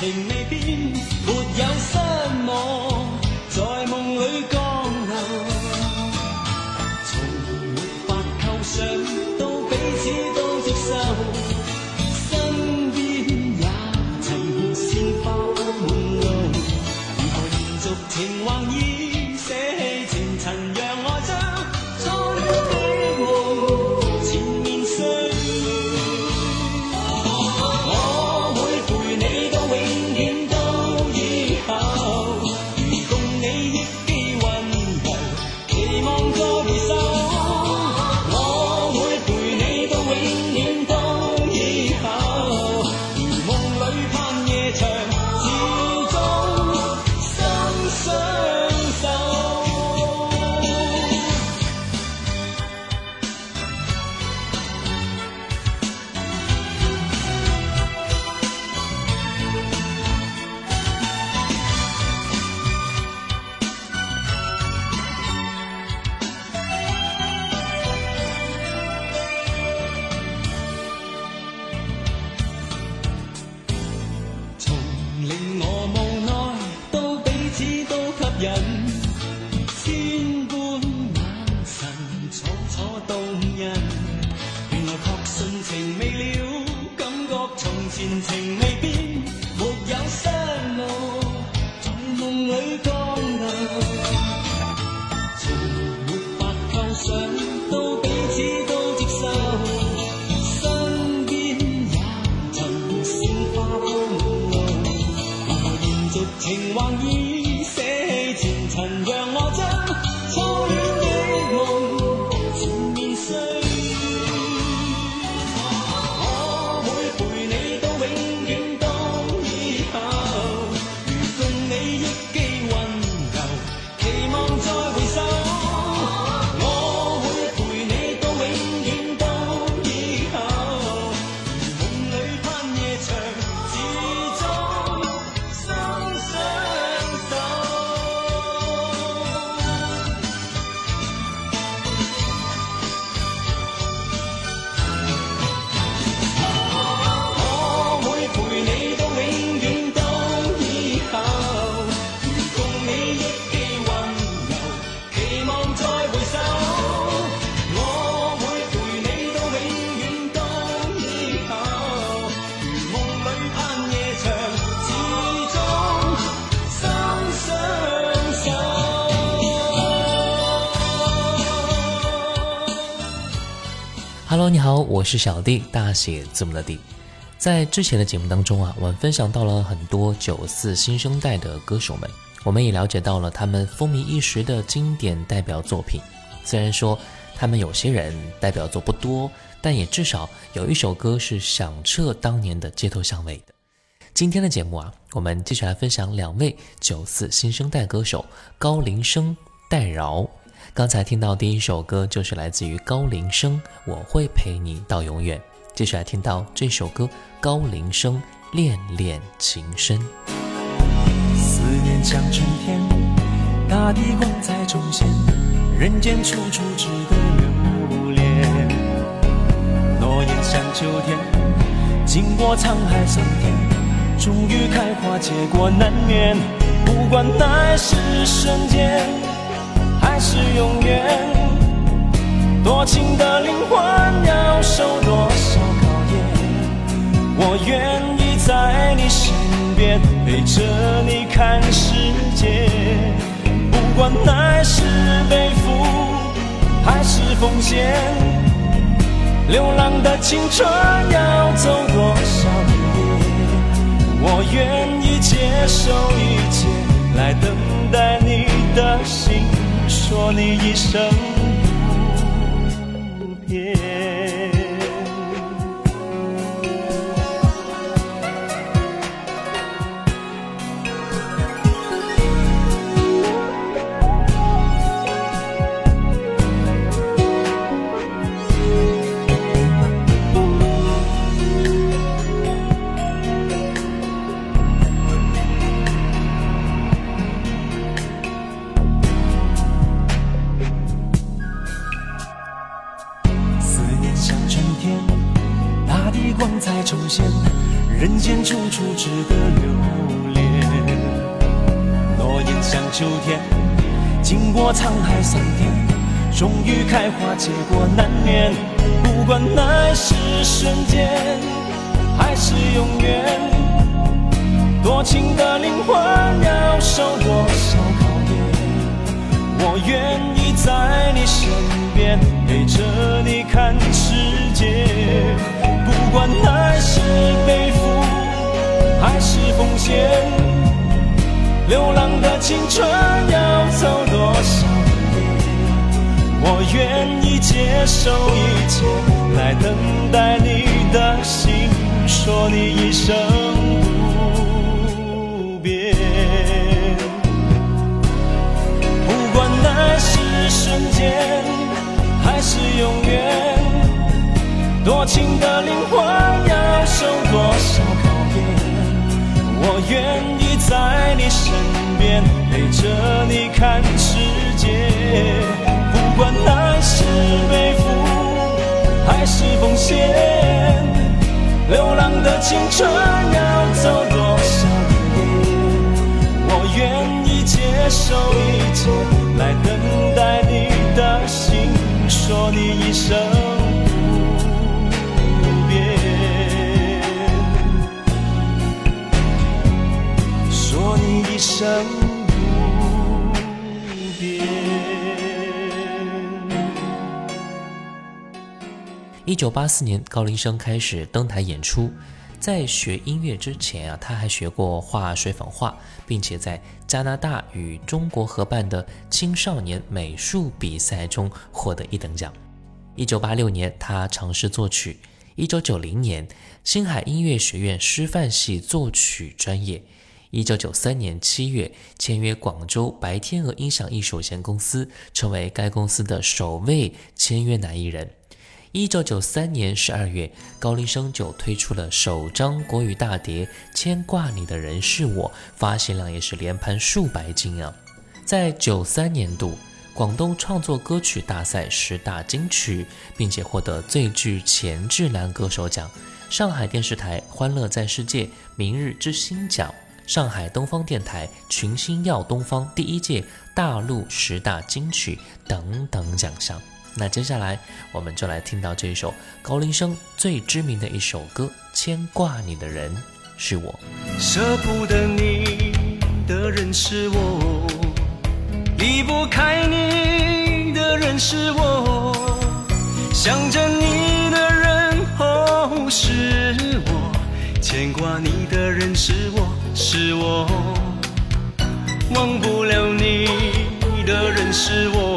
主持。我是小弟，大写字母的弟。在之前的节目当中啊，我们分享到了很多九四新生代的歌手们，我们也了解到了他们风靡一时的经典代表作品。虽然说他们有些人代表作不多，但也至少有一首歌是响彻当年的街头巷尾的。今天的节目啊，我们继续来分享两位九四新生代歌手高林生、戴娆。刚才听到第一首歌就是来自于高林生我会陪你到永远。接下来听到这首歌高林生恋恋情深。思念像春天大地光彩重现人间处处值得留恋。诺言像秋天经过沧海桑田终于开花结果难免不管那是瞬间是永远，多情的灵魂要受多少考验？我愿意在你身边，陪着你看世界。不管爱是背负，还是奉献。流浪的青春要走多少夜？我愿意接受一切，来等待你的心，说你一生。愿意接受一切，来等待你的心，说你一生不变。不管那是瞬间还是永远，多情的灵魂要受多少考验？我愿意在你身边，陪着你看世界。不管那是背负还是奉献，流浪的青春要走多少年？我愿意接受一切，来等待你的心，说你一生不变，说你一生。一九八四年，高林生开始登台演出。在学音乐之前啊，他还学过画水粉画，并且在加拿大与中国合办的青少年美术比赛中获得一等奖。一九八六年，他尝试作曲。一九九零年，星海音乐学院师范系作曲专业。一九九三年七月，签约广州白天鹅音响艺术有限公司，成为该公司的首位签约男艺人。一九九三年十二月，高林生就推出了首张国语大碟《牵挂你的人是我》，发行量也是连盘数百斤啊！在九三年度广东创作歌曲大赛十大金曲，并且获得最具潜质男歌手奖、上海电视台欢乐在世界明日之星奖、上海东方电台群星耀东方第一届大陆十大金曲等等奖项。那接下来，我们就来听到这首高林生最知名的一首歌《牵挂你的人是我》。舍不得你的人是我，离不开你的人是我，想着你的人哦是我，牵挂你的人是我，是我，忘不了你的人是我。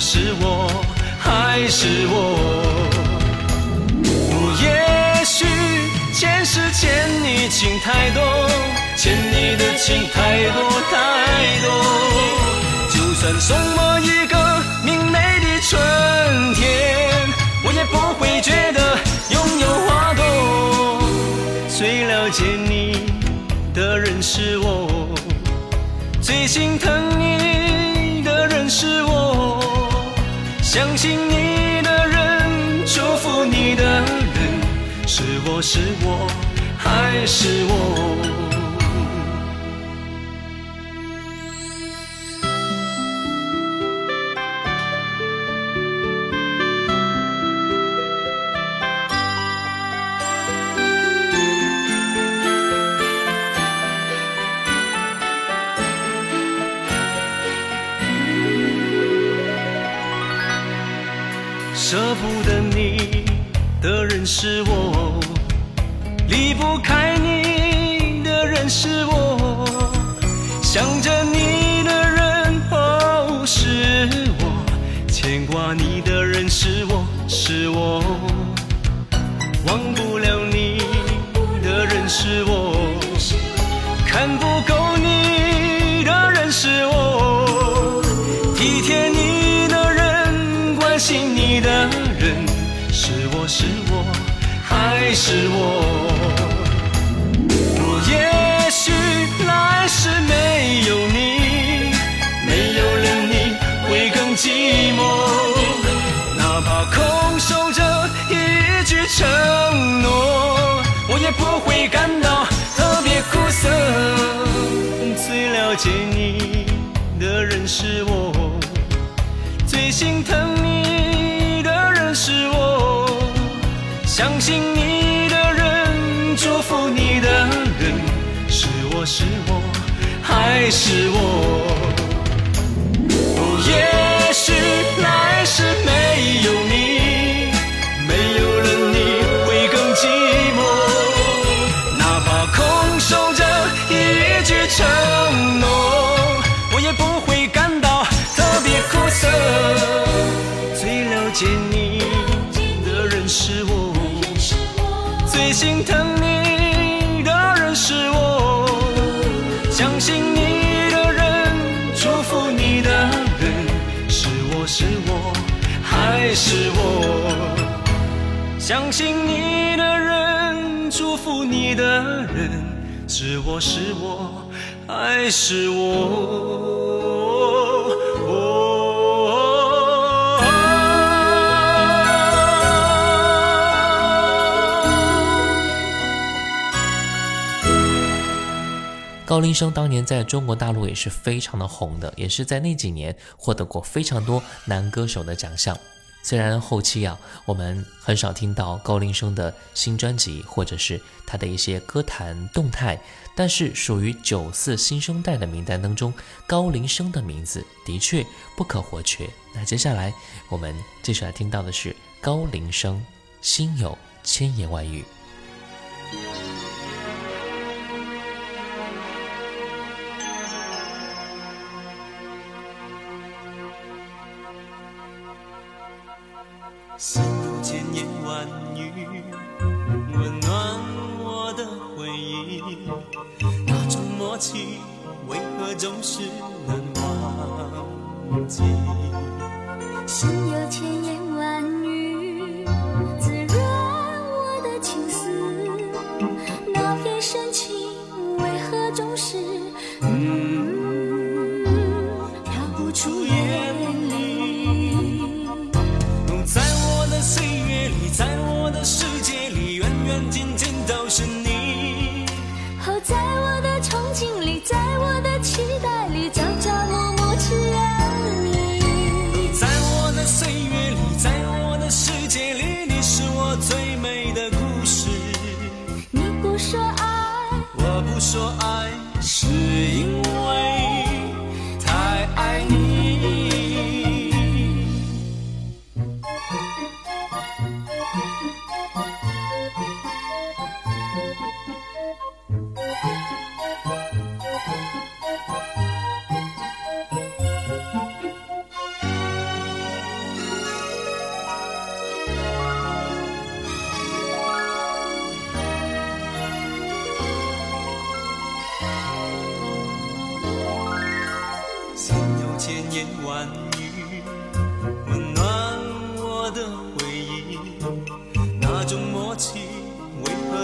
是我还是我？也许前世欠你情太多，欠你的情太多太多，就算送我一个明媚的春天，我也不会觉得拥有花朵。最了解你相信你的人，祝福你的人，是我是我还是我？是我还是我？我也许来世没有你，没有了你会更寂寞，哪怕空守着一句承诺，我也不会感到特别苦涩。最了解你的人是我，相信你的人，祝福你的人，是我是我还是我？哦，也许那的人，是我是我还是我？高林生当年在中国大陆也是非常的红的，也是在那几年获得过非常多男歌手的奖项。虽然后期啊，我们很少听到高林生的新专辑，或者是他的一些歌坛动态，但是属于九四新生代的名单当中，高林生的名字的确不可或缺。那接下来我们继续来听到的是高林生，心有千言万语。ocean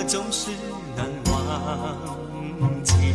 总是难忘记？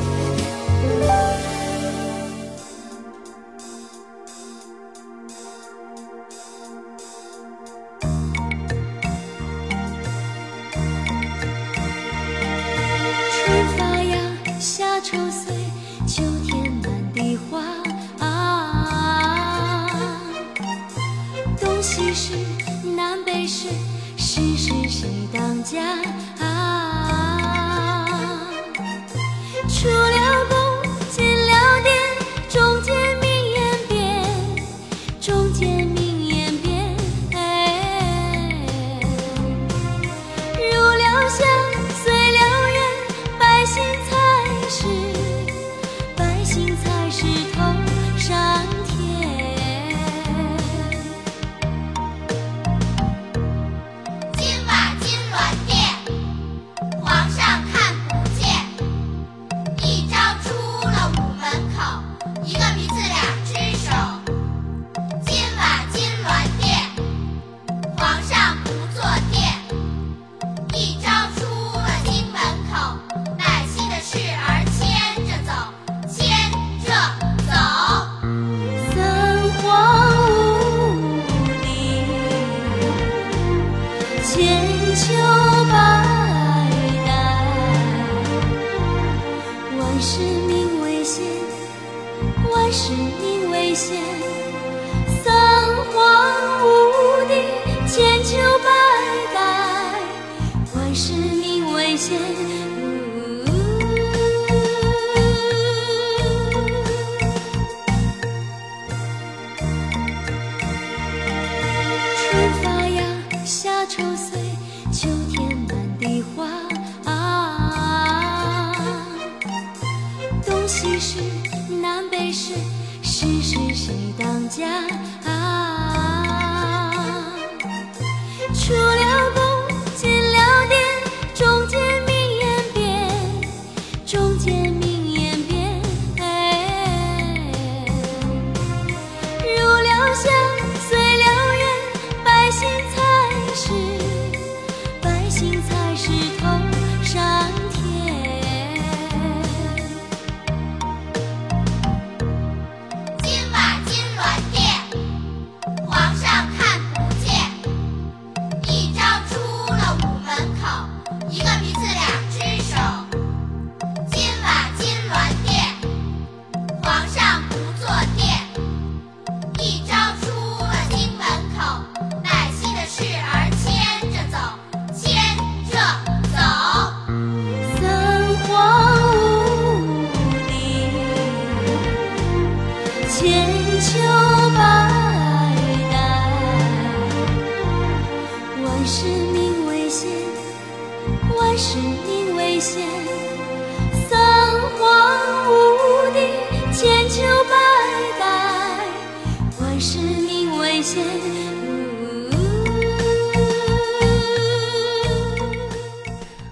是谁当家？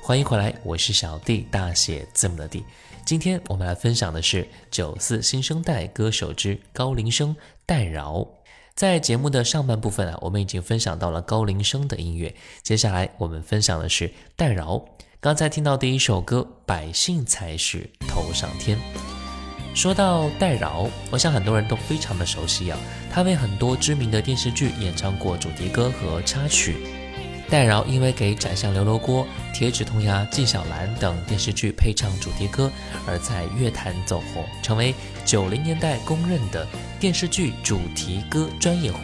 欢迎回来，我是小弟，大写字母的弟。今天我们来分享的是九四新生代歌手之高林生戴娆。在节目的上半部分啊，我们已经分享到了高林生的音乐，接下来我们分享的是戴娆。刚才听到第一首歌《百姓才是头上天》。说到戴娆，我想很多人都非常的熟悉啊，她为很多知名的电视剧演唱过主题歌和插曲。戴娆因为给《宰相刘罗锅》《铁齿铜牙纪晓岚》等电视剧配唱主题歌，而在乐坛走红，成为九零年代公认的电视剧主题歌专业户。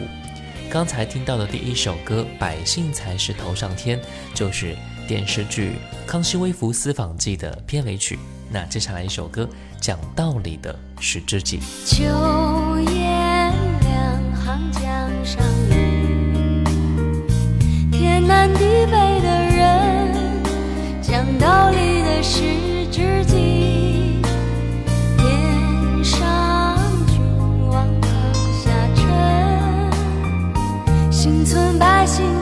刚才听到的第一首歌《百姓才是头上天》，就是电视剧《康熙微服私访记》的片尾曲。那接下来一首歌讲道理的是知己。秋夜两行江上，地卑的人讲道理的是知己，天上君王脚下臣，心存百姓。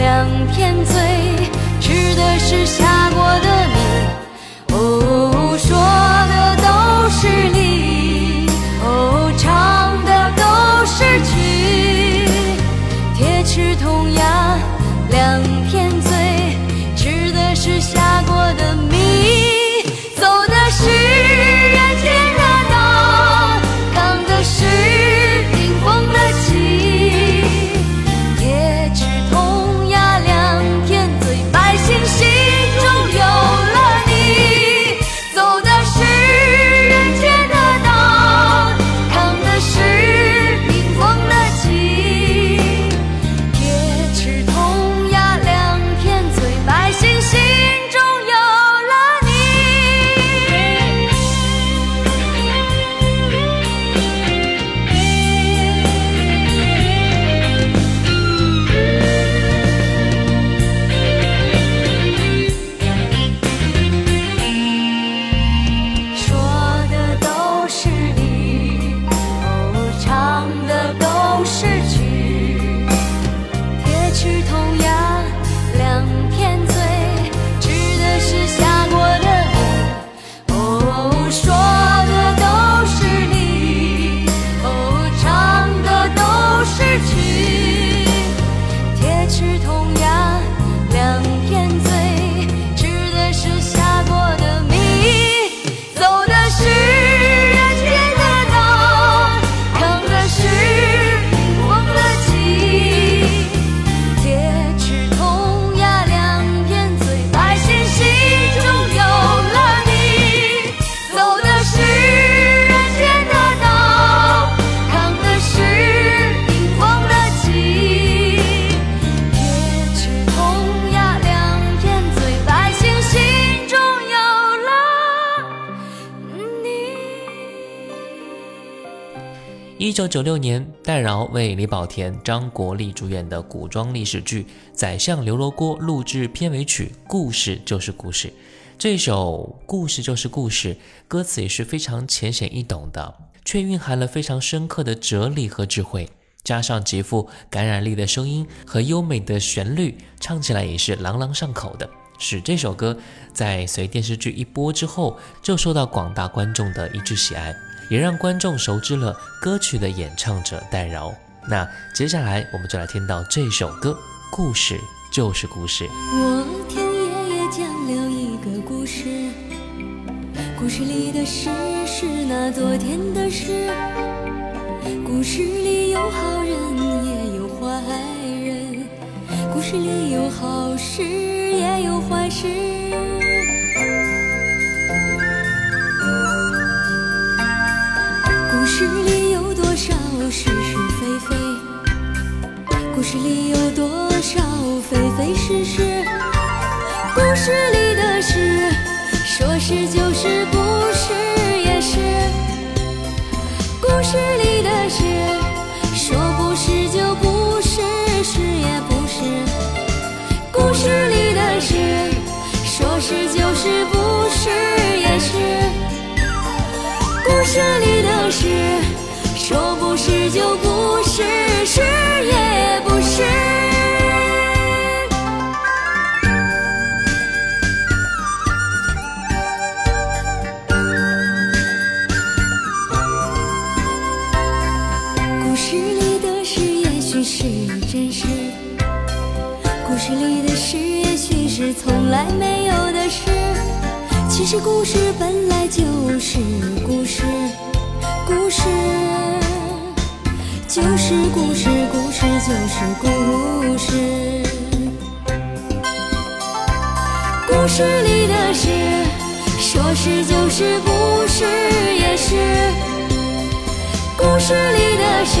两片嘴，吃的是下过的一九九六年，戴娆为李保田、张国立主演的古装历史剧《宰相刘罗锅》录制片尾曲《故事就是故事》。这首《故事就是故事》歌词也是非常浅显易懂的，却蕴含了非常深刻的哲理和智慧。加上极富感染力的声音和优美的旋律，唱起来也是朗朗上口的，使这首歌在随电视剧一播之后，就受到广大观众的一致喜爱。也让观众熟知了歌曲的演唱者戴娆。那接下来我们就来听到这首歌，故事就是故事。我听爷爷讲了一个故事，故事里的事是那昨天的事。故事里有好人也有坏人，故事里有好事也有坏事。事里有多少非非是是？故事里的事，说是就是，不是也是。故事里的事，说不是就不是，是也不是。故事里的事，说是就是，不是也是。故事里的事，说不是就不是，是也是真实，故事里的事也许是从来没有的事。其实故事本来就是故事，故事就是故事，故事就是故事。故事里的事，说是就是，不是也是。故事里的事，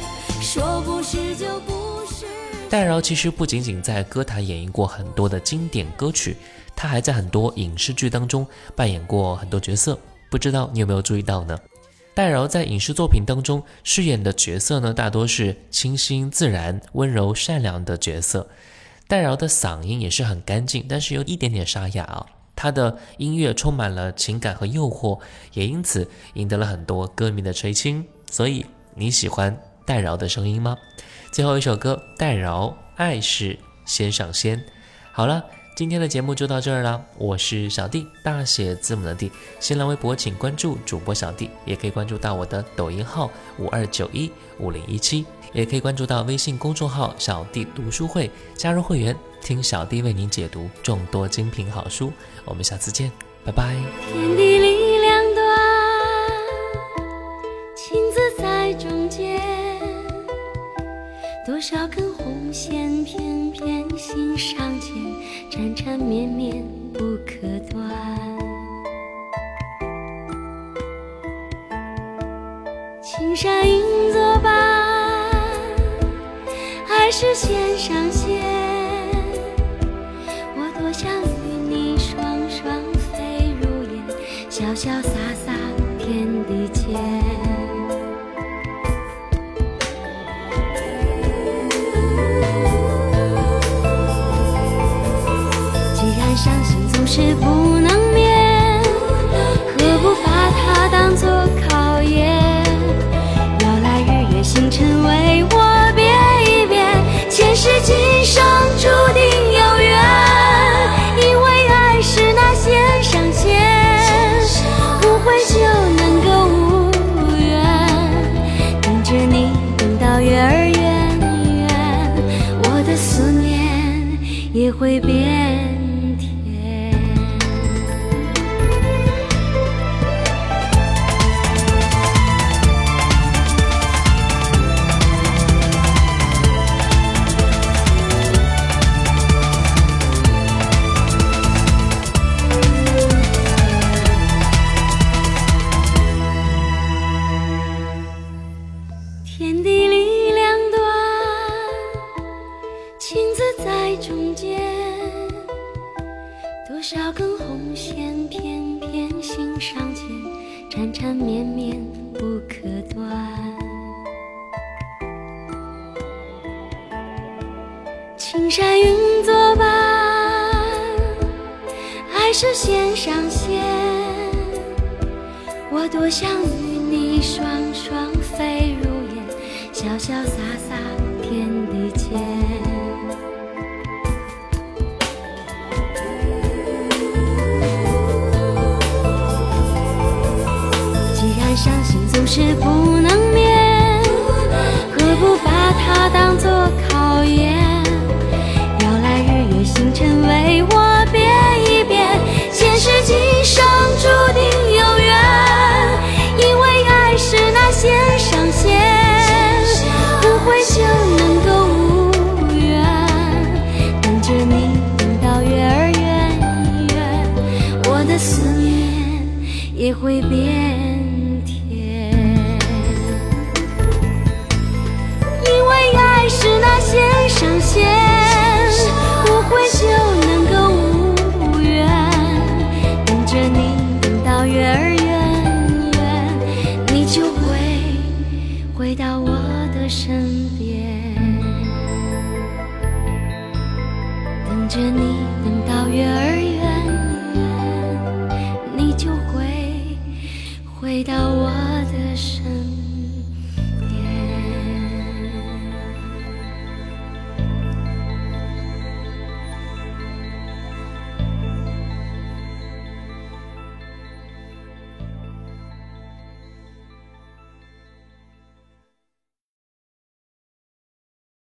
说不是就不是。戴娆其实不仅仅在歌坛演绎过很多的经典歌曲，她还在很多影视剧当中扮演过很多角色。不知道你有没有注意到呢？戴娆在影视作品当中饰演的角色呢，大多是清新自然、温柔善良的角色。戴娆的嗓音也是很干净，但是有一点点沙哑啊。她的音乐充满了情感和诱惑，也因此赢得了很多歌迷的垂青。所以你喜欢戴娆的声音吗？最后一首歌，戴娆《爱是先上仙》。好了。今天的节目就到这儿了，我是小弟，大写字母的弟。新浪微博请关注主播小弟，也可以关注到我的抖音号五二九一五零一七，也可以关注到微信公众号小弟读书会，加入会员听小弟为您解读众多精品好书。我们下次见，拜拜。多少根红线偏偏心上牵，缠缠绵绵不可断。青山隐作伴，爱是线上信总情字在中间，多少根红线偏偏心上牵，缠缠绵绵不可断。青山云作伴，爱是线上线。我多想与你双双飞入眼，潇潇洒洒也不